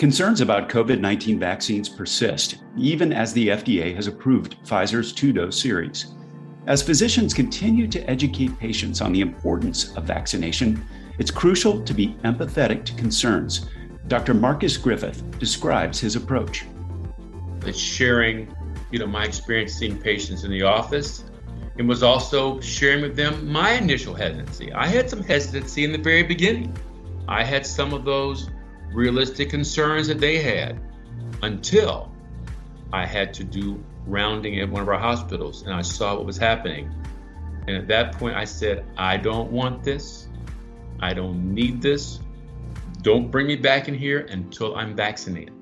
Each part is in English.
Concerns about COVID 19 vaccines persist, even as the FDA has approved Pfizer's two dose series. As physicians continue to educate patients on the importance of vaccination, it's crucial to be empathetic to concerns. Dr. Marcus Griffith describes his approach. It's sharing, you know, my experience seeing patients in the office and was also sharing with them my initial hesitancy. I had some hesitancy in the very beginning. I had some of those realistic concerns that they had until I had to do rounding at one of our hospitals and I saw what was happening. And at that point, I said, I don't want this. I don't need this. Don't bring me back in here until I'm vaccinated.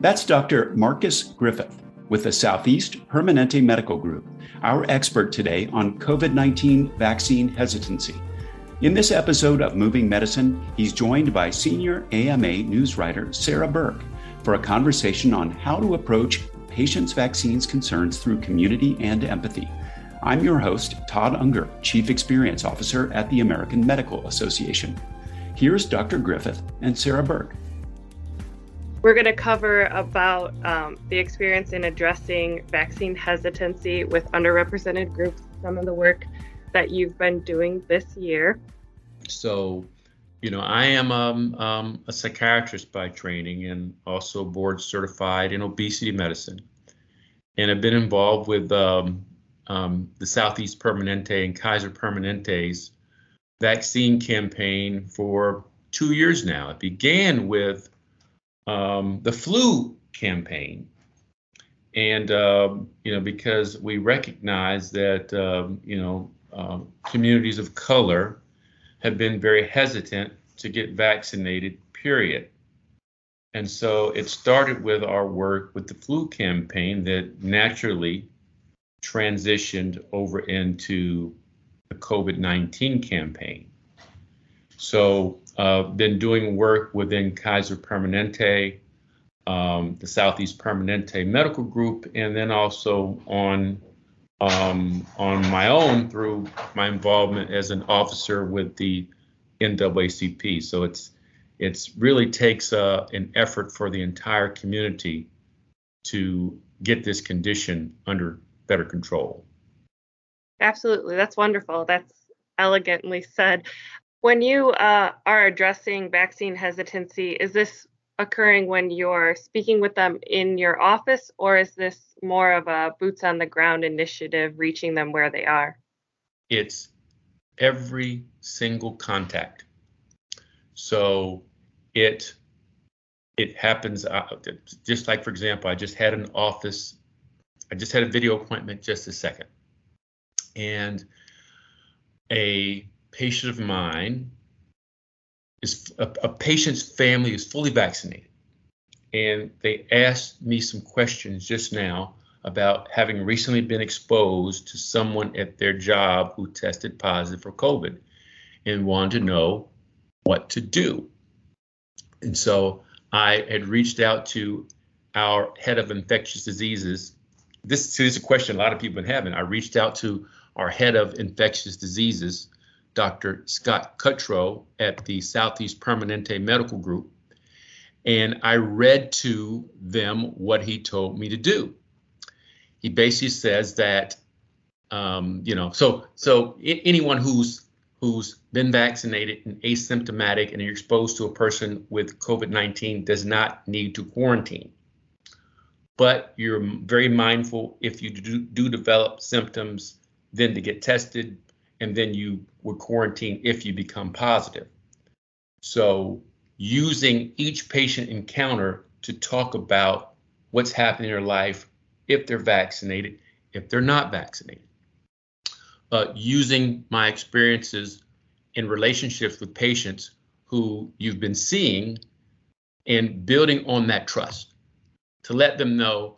That's Dr. Marcus Griffith with the Southeast Permanente Medical Group, our expert today on COVID 19 vaccine hesitancy. In this episode of Moving Medicine, he's joined by senior AMA news writer Sarah Berg for a conversation on how to approach patients' vaccines concerns through community and empathy. I'm your host, Todd Unger, Chief Experience Officer at the American Medical Association. Here's Dr. Griffith and Sarah Berg. We're going to cover about um, the experience in addressing vaccine hesitancy with underrepresented groups, some of the work that you've been doing this year? So, you know, I am um, um, a psychiatrist by training and also board certified in obesity medicine. And I've been involved with um, um the Southeast Permanente and Kaiser Permanente's vaccine campaign for two years now. It began with um, the flu campaign and uh, you know because we recognize that uh, you know uh, communities of color have been very hesitant to get vaccinated, period. And so it started with our work with the flu campaign that naturally transitioned over into the COVID 19 campaign. So, uh, been doing work within Kaiser Permanente, um, the Southeast Permanente Medical Group, and then also on um, on my own through my involvement as an officer with the NAACP. So it's it's really takes uh, an effort for the entire community to get this condition under better control. Absolutely, that's wonderful. That's elegantly said. When you uh, are addressing vaccine hesitancy, is this occurring when you're speaking with them in your office, or is this more of a boots on the ground initiative, reaching them where they are? It's every single contact. So it it happens uh, just like for example, I just had an office, I just had a video appointment just a second, and a patient of mine is a, a patient's family is fully vaccinated. And they asked me some questions just now about having recently been exposed to someone at their job who tested positive for COVID and wanted to know what to do. And so I had reached out to our head of infectious diseases. This, this is a question a lot of people have been having. I reached out to our head of infectious diseases, Dr. Scott Cuttrow at the Southeast Permanente Medical Group, and I read to them what he told me to do. He basically says that, um, you know, so so anyone who's who's been vaccinated and asymptomatic and you're exposed to a person with COVID-19 does not need to quarantine. But you're very mindful if you do, do develop symptoms, then to get tested and then you would quarantine if you become positive. So using each patient encounter to talk about what's happening in their life if they're vaccinated, if they're not vaccinated. Uh, using my experiences in relationships with patients who you've been seeing and building on that trust to let them know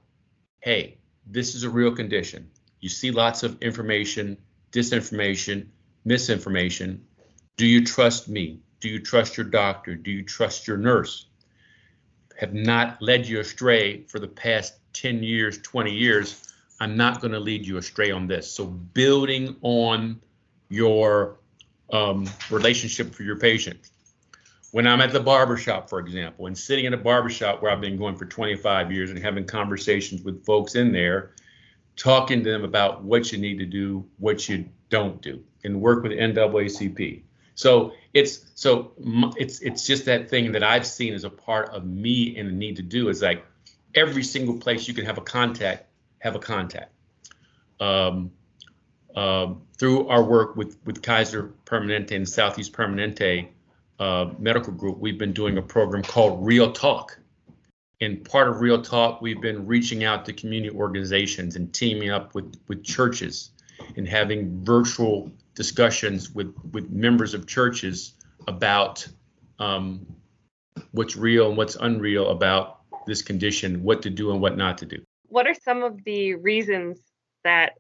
hey, this is a real condition. You see lots of information disinformation, misinformation. Do you trust me? Do you trust your doctor? Do you trust your nurse? Have not led you astray for the past 10 years, 20 years. I'm not going to lead you astray on this. So, building on your um, relationship for your patient. when I'm at the barbershop, for example, and sitting in a barbershop where I've been going for 25 years and having conversations with folks in there, talking to them about what you need to do, what you don't do, and work with NAACP. So it's so it's it's just that thing that I've seen as a part of me and the need to do is like every single place you can have a contact, have a contact. Um, um, through our work with with Kaiser Permanente and Southeast Permanente uh, Medical Group, we've been doing a program called Real Talk. In part of Real Talk, we've been reaching out to community organizations and teaming up with with churches and having virtual discussions with with members of churches about um, what's real and what's unreal about this condition, what to do and what not to do. What are some of the reasons that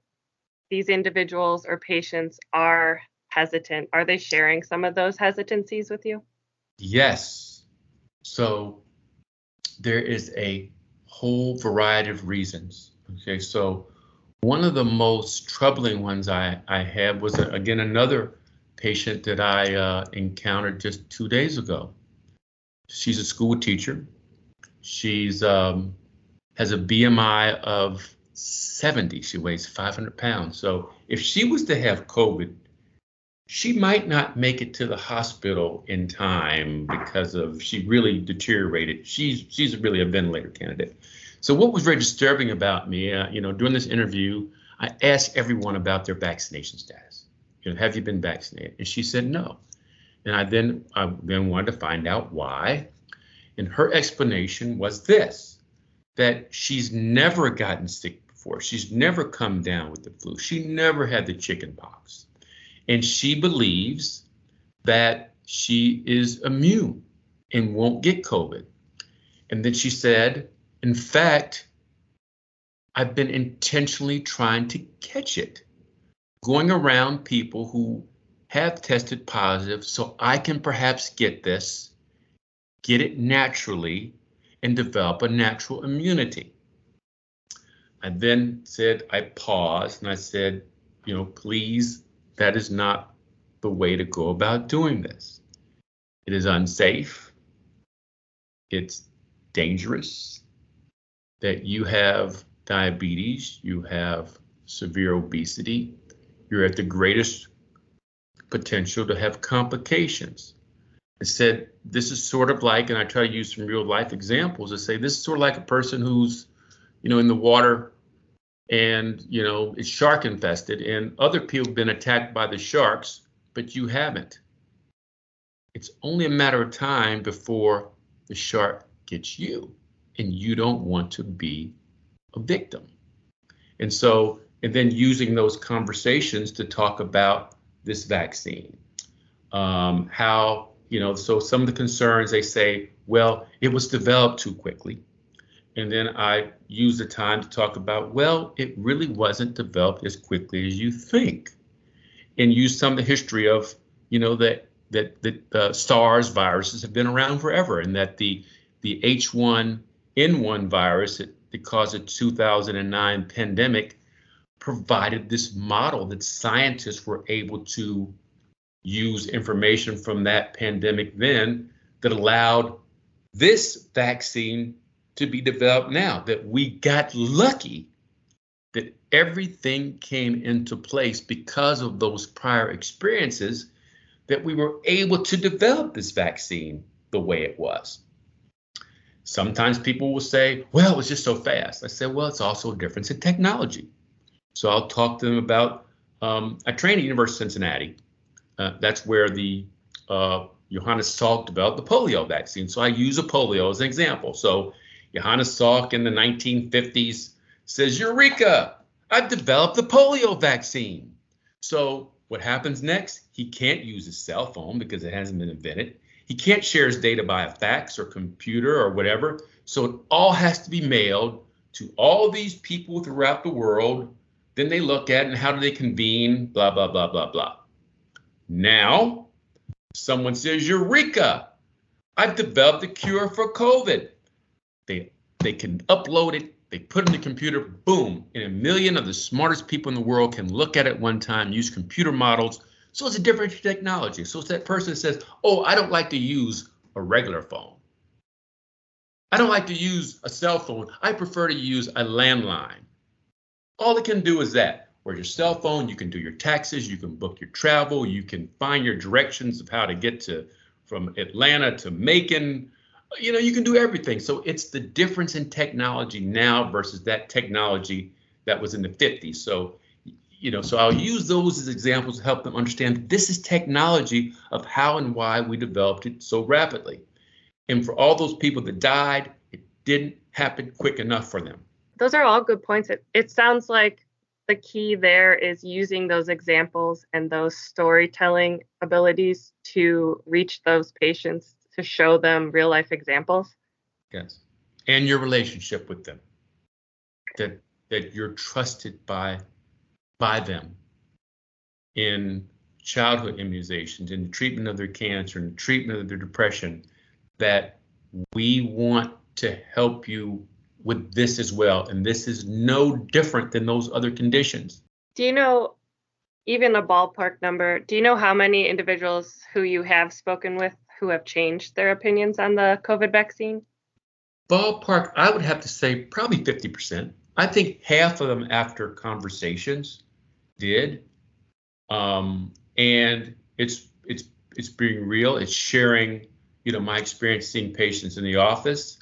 these individuals or patients are hesitant? Are they sharing some of those hesitancies with you? Yes. So there is a whole variety of reasons. Okay, so one of the most troubling ones I, I had was, uh, again, another patient that I uh, encountered just two days ago. She's a school teacher. She's um, has a BMI of 70. She weighs 500 pounds. So if she was to have COVID, she might not make it to the hospital in time because of she really deteriorated. She's she's really a ventilator candidate. So what was very disturbing about me, uh, you know, during this interview, I asked everyone about their vaccination status. You know, have you been vaccinated? And she said no. And I then I then wanted to find out why. And her explanation was this: that she's never gotten sick before. She's never come down with the flu. She never had the chicken pox. And she believes that she is immune and won't get COVID. And then she said, in fact, I've been intentionally trying to catch it, going around people who have tested positive so I can perhaps get this, get it naturally, and develop a natural immunity. I then said, I paused and I said, you know, please, that is not the way to go about doing this. It is unsafe. It's dangerous that you have diabetes, you have severe obesity, you're at the greatest potential to have complications. I said, this is sort of like, and I try to use some real life examples to say, this is sort of like a person who's you know, in the water and, you know, it's shark infested and other people have been attacked by the sharks, but you haven't. It's only a matter of time before the shark gets you and you don't want to be a victim. And so, and then using those conversations to talk about this vaccine. Um, how, you know, so some of the concerns they say, well, it was developed too quickly. And then I use the time to talk about, well, it really wasn't developed as quickly as you think. And use some of the history of, you know, that that that uh, SARS viruses have been around forever, and that the the H1N1 virus that, that caused the 2009 pandemic provided this model that scientists were able to use information from that pandemic then that allowed this vaccine to be developed now, that we got lucky that everything came into place because of those prior experiences that we were able to develop this vaccine the way it was. Sometimes people will say, well, it was just so fast. I said, well, it's also a difference in technology. So I'll talk to them about, um, I trained at University of Cincinnati. Uh, that's where the uh, Jonas Salk developed the polio vaccine. So I use a polio as an example. So Jonas Salk in the 1950s says, Eureka, I've developed the polio vaccine. So what happens next? He can't use his cell phone because it hasn't been invented. He can't share his data by a fax or computer or whatever. So it all has to be mailed to all these people throughout the world. Then they look at and how do they convene, blah, blah, blah, blah, blah. Now, someone says, Eureka, I've developed a cure for COVID. They they can upload it, they put it in the computer, boom, and a million of the smartest people in the world can look at it one time, use computer models. So it's a different technology. So it's that person that says, "Oh, I don't like to use a regular phone. I don't like to use a cell phone. I prefer to use a landline. All it can do is that. Whereas your cell phone, you can do your taxes, you can book your travel, you can find your directions of how to get to from Atlanta to Macon. You know, you can do everything. So it's the difference in technology now versus that technology that was in the 50s. So, you know, so I'll use those as examples to help them understand this is technology of how and why we developed it so rapidly. And for all those people that died, it didn't happen quick enough for them. Those are all good points. It, it sounds like the key there is using those examples and those storytelling abilities to reach those patients to show them real life examples. Yes. And your relationship with them. That that you're trusted by by them in childhood immunizations, in the treatment of their cancer, in the treatment of their depression, that we want to help you with this as well. And this is no different than those other conditions. Do you know, even a ballpark number, do you know how many individuals who you have spoken with who have changed their opinions on the COVID vaccine? Ballpark, I would have to say probably 50%. I think half of them after conversations did. Um, and it's it's it's being real. It's sharing, you know, my experience seeing patients in the office,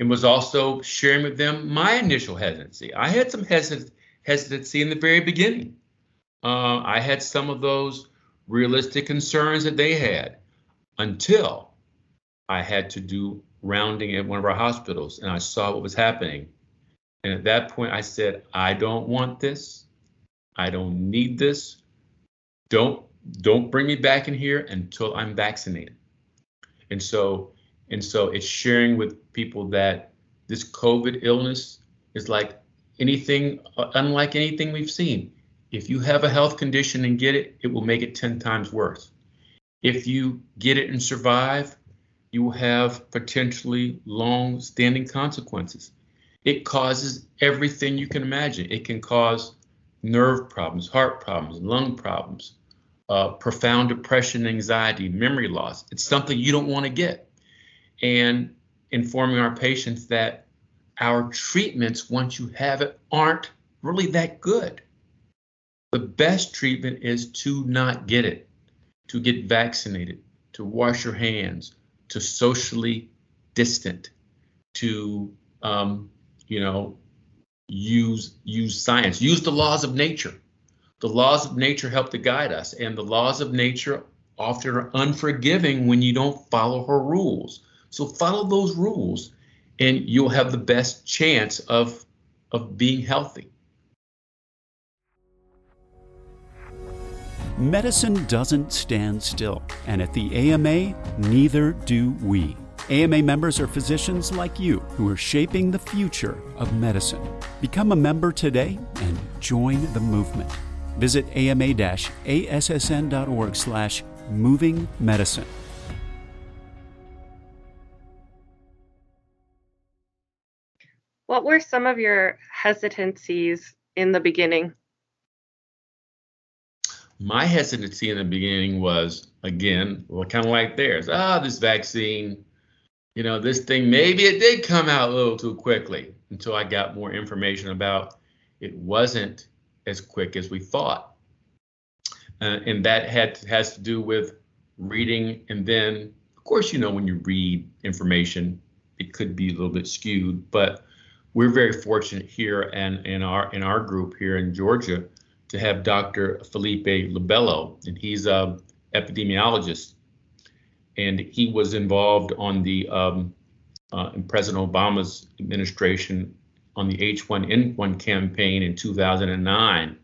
and was also sharing with them my initial hesitancy. I had some hesit- hesitancy in the very beginning. Uh, I had some of those realistic concerns that they had until I had to do rounding at one of our hospitals and I saw what was happening. And at that point, I said, I don't want this. I don't need this. Don't don't bring me back in here until I'm vaccinated. And so and so it's sharing with people that this COVID illness is like anything unlike anything we've seen. If you have a health condition and get it, it will make it 10 times worse. If you get it and survive, you will have potentially long standing consequences. It causes everything you can imagine. It can cause nerve problems, heart problems, lung problems, uh, profound depression, anxiety, memory loss. It's something you don't want to get. And informing our patients that our treatments, once you have it, aren't really that good. The best treatment is to not get it, to get vaccinated, to wash your hands, to socially distant, to um, you know, use use science, use the laws of nature. The laws of nature help to guide us, and the laws of nature often are unforgiving when you don't follow her rules. So follow those rules, and you'll have the best chance of of being healthy. Medicine doesn't stand still, and at the AMA, neither do we. AMA members are physicians like you who are shaping the future of medicine. Become a member today and join the movement. Visit ama-assn.org slash moving medicine. What were some of your hesitancies in the beginning? My hesitancy in the beginning was, again, well, kind of like theirs. Ah, this vaccine, you know, this thing, maybe it did come out a little too quickly until I got more information about it wasn't as quick as we thought. Uh, and that had has to do with reading and then of course you know when you read information it could be a little bit skewed but we're very fortunate here and in our in our group here in Georgia to have Dr. Felipe Lobelo and he's a epidemiologist and he was involved on the um, uh, in President Obama's administration on the H1N1 campaign in 2009.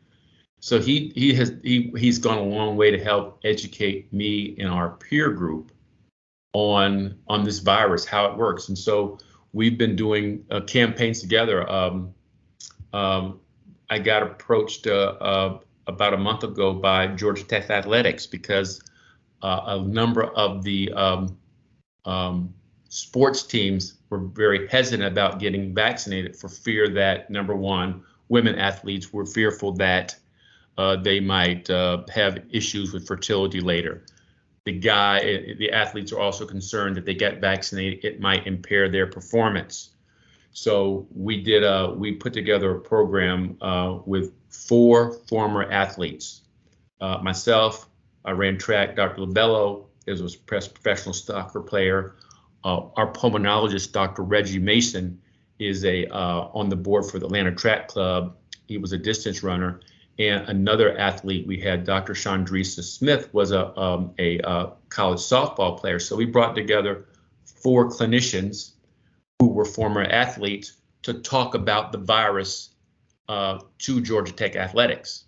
So he he has he he's gone a long way to help educate me and our peer group on on this virus, how it works, and so we've been doing uh, campaigns together. Um, um, I got approached uh, uh, about a month ago by Georgia Tech Athletics because uh, a number of the um, um, sports teams were very hesitant about getting vaccinated for fear that number one, women athletes were fearful that uh, they might uh, have issues with fertility later. the guy, the athletes are also concerned that they get vaccinated, it might impair their performance. So we did a, we put together a program uh, with four former athletes. Uh, myself, I ran track. Dr. Lobelo is a professional soccer player. Uh, our pulmonologist, Dr. Reggie Mason, is a uh, on the board for the Atlanta Track Club. He was a distance runner, and another athlete we had, Dr. Chandrisa Smith, was a um, a uh, college softball player. So we brought together four clinicians who were former athletes to talk about the virus uh, to Georgia Tech athletics.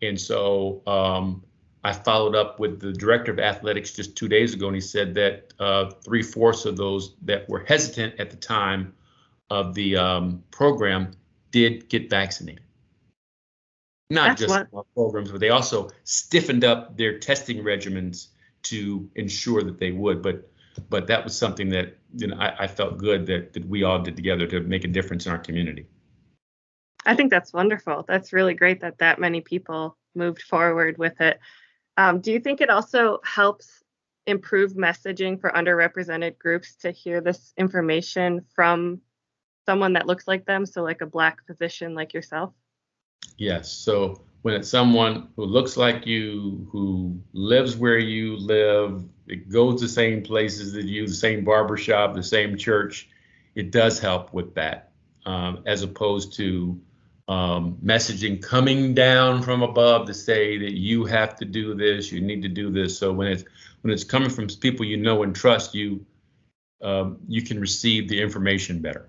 And so um, I followed up with the director of athletics just two days ago, and he said that uh, three fourths of those that were hesitant at the time of the um, program did get vaccinated. Not That's just what... programs, but they also stiffened up their testing regimens to ensure that they would. But but that was something that you know I, I felt good that that we all did together to make a difference in our community. I think that's wonderful. That's really great that that many people moved forward with it. Um, do you think it also helps improve messaging for underrepresented groups to hear this information from someone that looks like them? So, like a Black physician like yourself? Yes. So, when it's someone who looks like you, who lives where you live, it goes the same places that you, the same barbershop, the same church, it does help with that, um, as opposed to um, messaging coming down from above to say that you have to do this, you need to do this. So when it's when it's coming from people you know and trust, you um, you can receive the information better.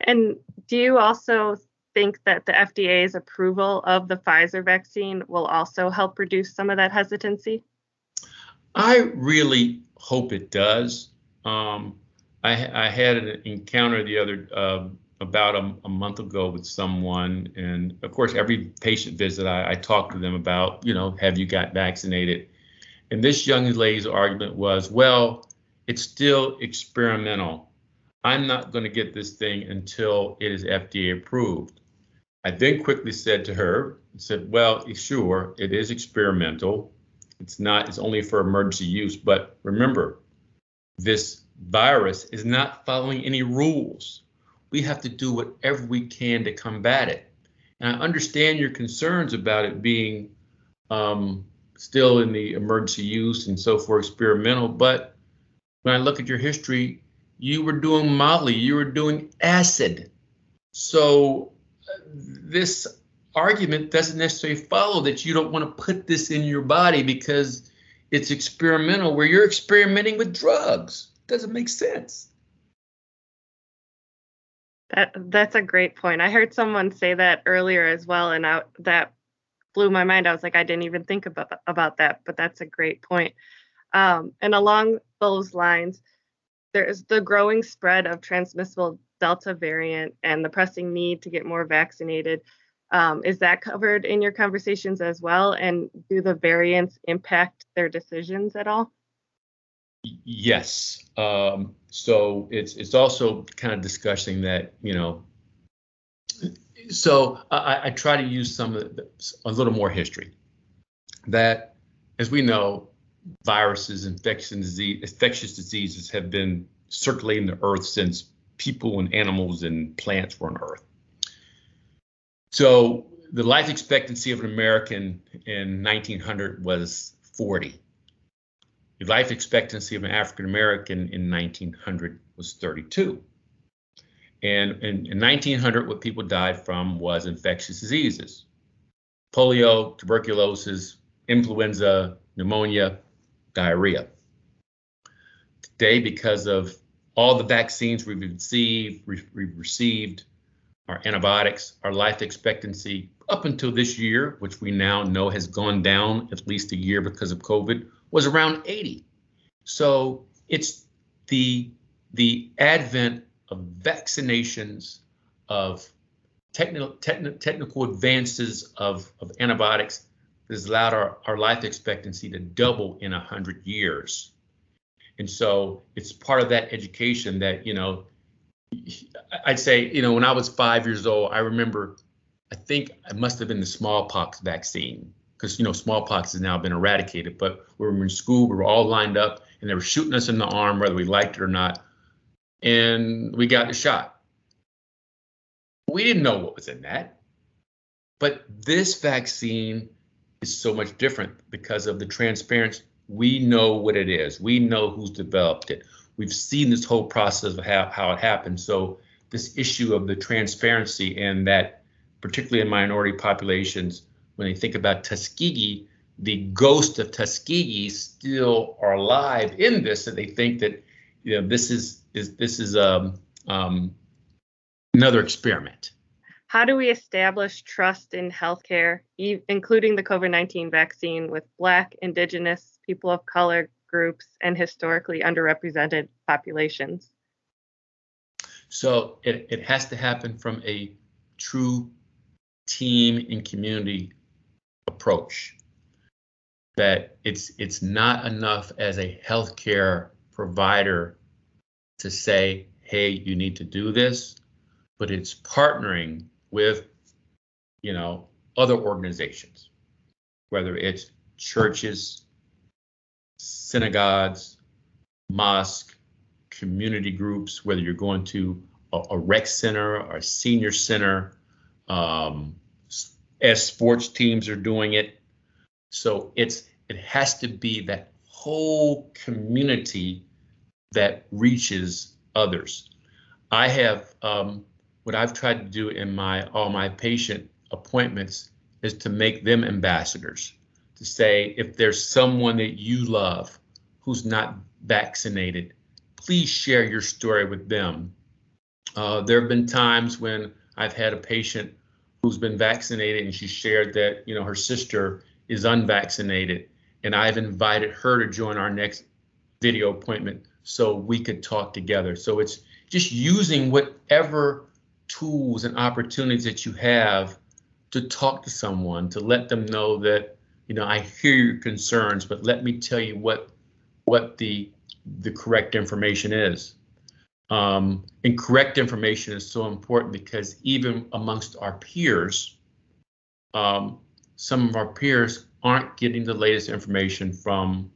And do you also think that the FDA's approval of the Pfizer vaccine will also help reduce some of that hesitancy? I really hope it does. Um, I, I, had an encounter the other uh, about a, a, month ago with someone, and of course, every patient visit I, I talk to them about, you know, have you got vaccinated? And this young lady's argument was, well, it's still experimental. I'm not going to get this thing until it is FDA approved. I then quickly said to her, said, well, sure, it is experimental. It's not, it's only for emergency use. But remember, this virus is not following any rules we have to do whatever we can to combat it. And I understand your concerns about it being um, still in the emergency use and so forth, experimental. But when I look at your history, you were doing Molly, you were doing acid. So uh, this argument doesn't necessarily follow that you don't want to put this in your body because it's experimental, where you're experimenting with drugs. Doesn't make sense. That that's a great point. I heard someone say that earlier as well, and I, that blew my mind. I was like, I didn't even think about about that, but that's a great point. Um, and along those lines, there's the growing spread of transmissible Delta variant and the pressing need to get more vaccinated. Um, is that covered in your conversations as well? And do the variants impact their decisions at all? Yes. Um, so it's it's also kind of discussing that you know. So I, I try to use some the, a little more history. That, as we know, viruses, infectious disease, infectious diseases have been circulating the earth since people and animals and plants were on earth. So the life expectancy of an American in 1900 was 40. The life expectancy of an African American in 1900 was 32. And in, in 1900, what people died from was infectious diseases polio, tuberculosis, influenza, pneumonia, diarrhea. Today, because of all the vaccines we've received, we've received, our antibiotics, our life expectancy up until this year, which we now know has gone down at least a year because of COVID, was around 80. So it's the the advent of vaccinations, of technical techni- technical advances of, of antibiotics that has allowed our, our life expectancy to double in 100 years. And so it's part of that education that, you know, I'd say, you know, when I was five years old, I remember, I think it must have been the smallpox vaccine because you know smallpox has now been eradicated. But we were in school, we were all lined up, and they were shooting us in the arm, whether we liked it or not, and we got the shot. We didn't know what was in that, but this vaccine is so much different because of the transparency. We know what it is. We know who's developed it. We've seen this whole process of how, how it happened. So this issue of the transparency and that, particularly in minority populations, when they think about Tuskegee, the ghost of Tuskegee still are alive in this, and they think that you know this is is this is um, um, another experiment. How do we establish trust in healthcare, including the COVID 19 vaccine, with Black, Indigenous, people of color groups, and historically underrepresented populations? So it, it has to happen from a true team and community approach. That it's it's not enough as a healthcare provider to say, hey, you need to do this, but it's partnering with, you know, other organizations, whether it's churches, synagogues, mosque, community groups, whether you're going to a, a rec center or a senior center, um, as sports teams are doing it. So it's it has to be that whole community that reaches others. I have um, what I've tried to do in my all my patient appointments is to make them ambassadors. To say if there's someone that you love who's not vaccinated, please share your story with them. Uh, there have been times when I've had a patient who's been vaccinated and she shared that you know her sister is unvaccinated and I've invited her to join our next video appointment so we could talk together. So it's just using whatever tools and opportunities that you have to talk to someone to let them know that you know I hear your concerns, but let me tell you what what the the correct information is. Um, and correct information is so important because even amongst our peers, um, some of our peers aren't getting the latest information from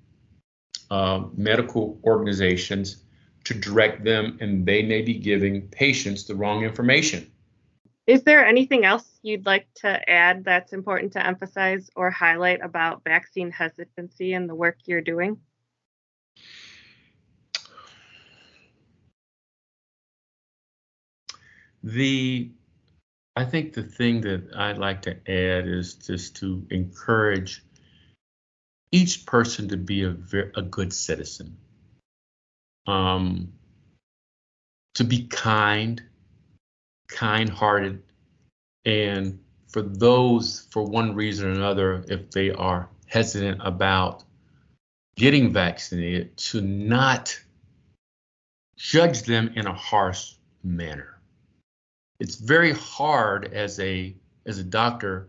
uh, medical organizations to direct them, and they may be giving patients the wrong information. Is there anything else you'd like to add that's important to emphasize or highlight about vaccine hesitancy and the work you're doing? The I think the thing that I'd like to add is just to encourage each person to be a, a good citizen, um, to be kind, kind-hearted, and for those, for one reason or another, if they are hesitant about getting vaccinated, to not judge them in a harsh manner. It's very hard as a as a doctor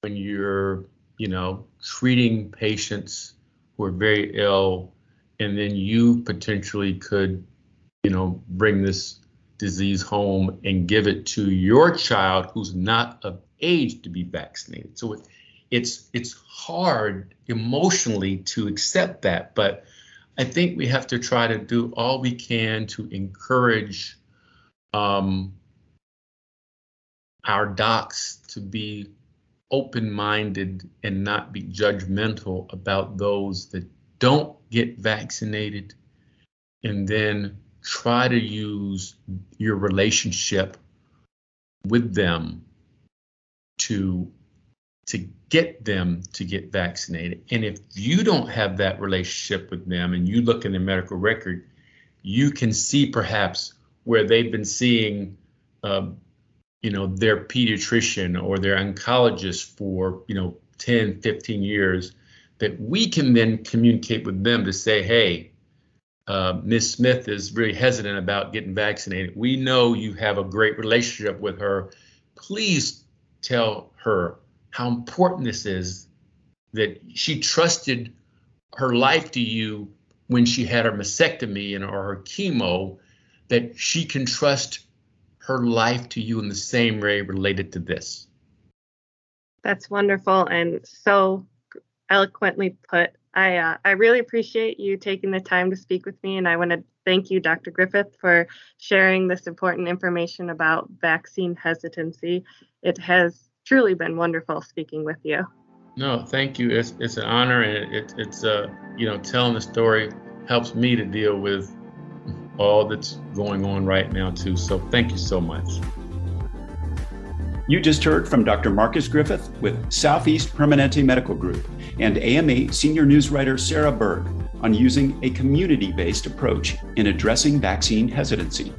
when you're you know treating patients who are very ill and then you potentially could you know bring this disease home and give it to your child who's not of age to be vaccinated. So it, it's it's hard emotionally to accept that but i think we have to try to do all we can to encourage um, our docs to be open minded and not be judgmental about those that don't get vaccinated and then try to use your relationship with them to to get them to get vaccinated. And if you don't have that relationship with them and you look in the medical record you can see perhaps where they've been seeing uh, you know their pediatrician or their oncologist for you know 10 15 years that we can then communicate with them to say hey uh, Ms. Smith is really hesitant about getting vaccinated. We know you have a great relationship with her. Please tell her how important this is that she trusted her life to you when she had her mastectomy and or her chemo, that she can trust her life to you in the same way related to this. That's wonderful and so eloquently put. I uh, I really appreciate you taking the time to speak with me, and I want to thank you, Dr. Griffith, for sharing this important information about vaccine hesitancy. It has truly been wonderful speaking with you. No, thank you. It's it's an honor, and it, it's uh you know telling the story helps me to deal with all that's going on right now too. So thank you so much. You just heard from Dr. Marcus Griffith with Southeast Permanente Medical Group and AMA senior news writer Sarah Berg on using a community based approach in addressing vaccine hesitancy.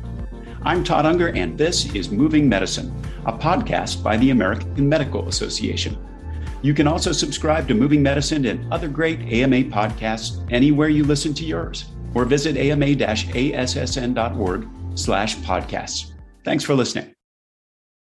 I'm Todd Unger, and this is Moving Medicine, a podcast by the American Medical Association. You can also subscribe to Moving Medicine and other great AMA podcasts anywhere you listen to yours, or visit ama-assn.org slash podcasts. Thanks for listening.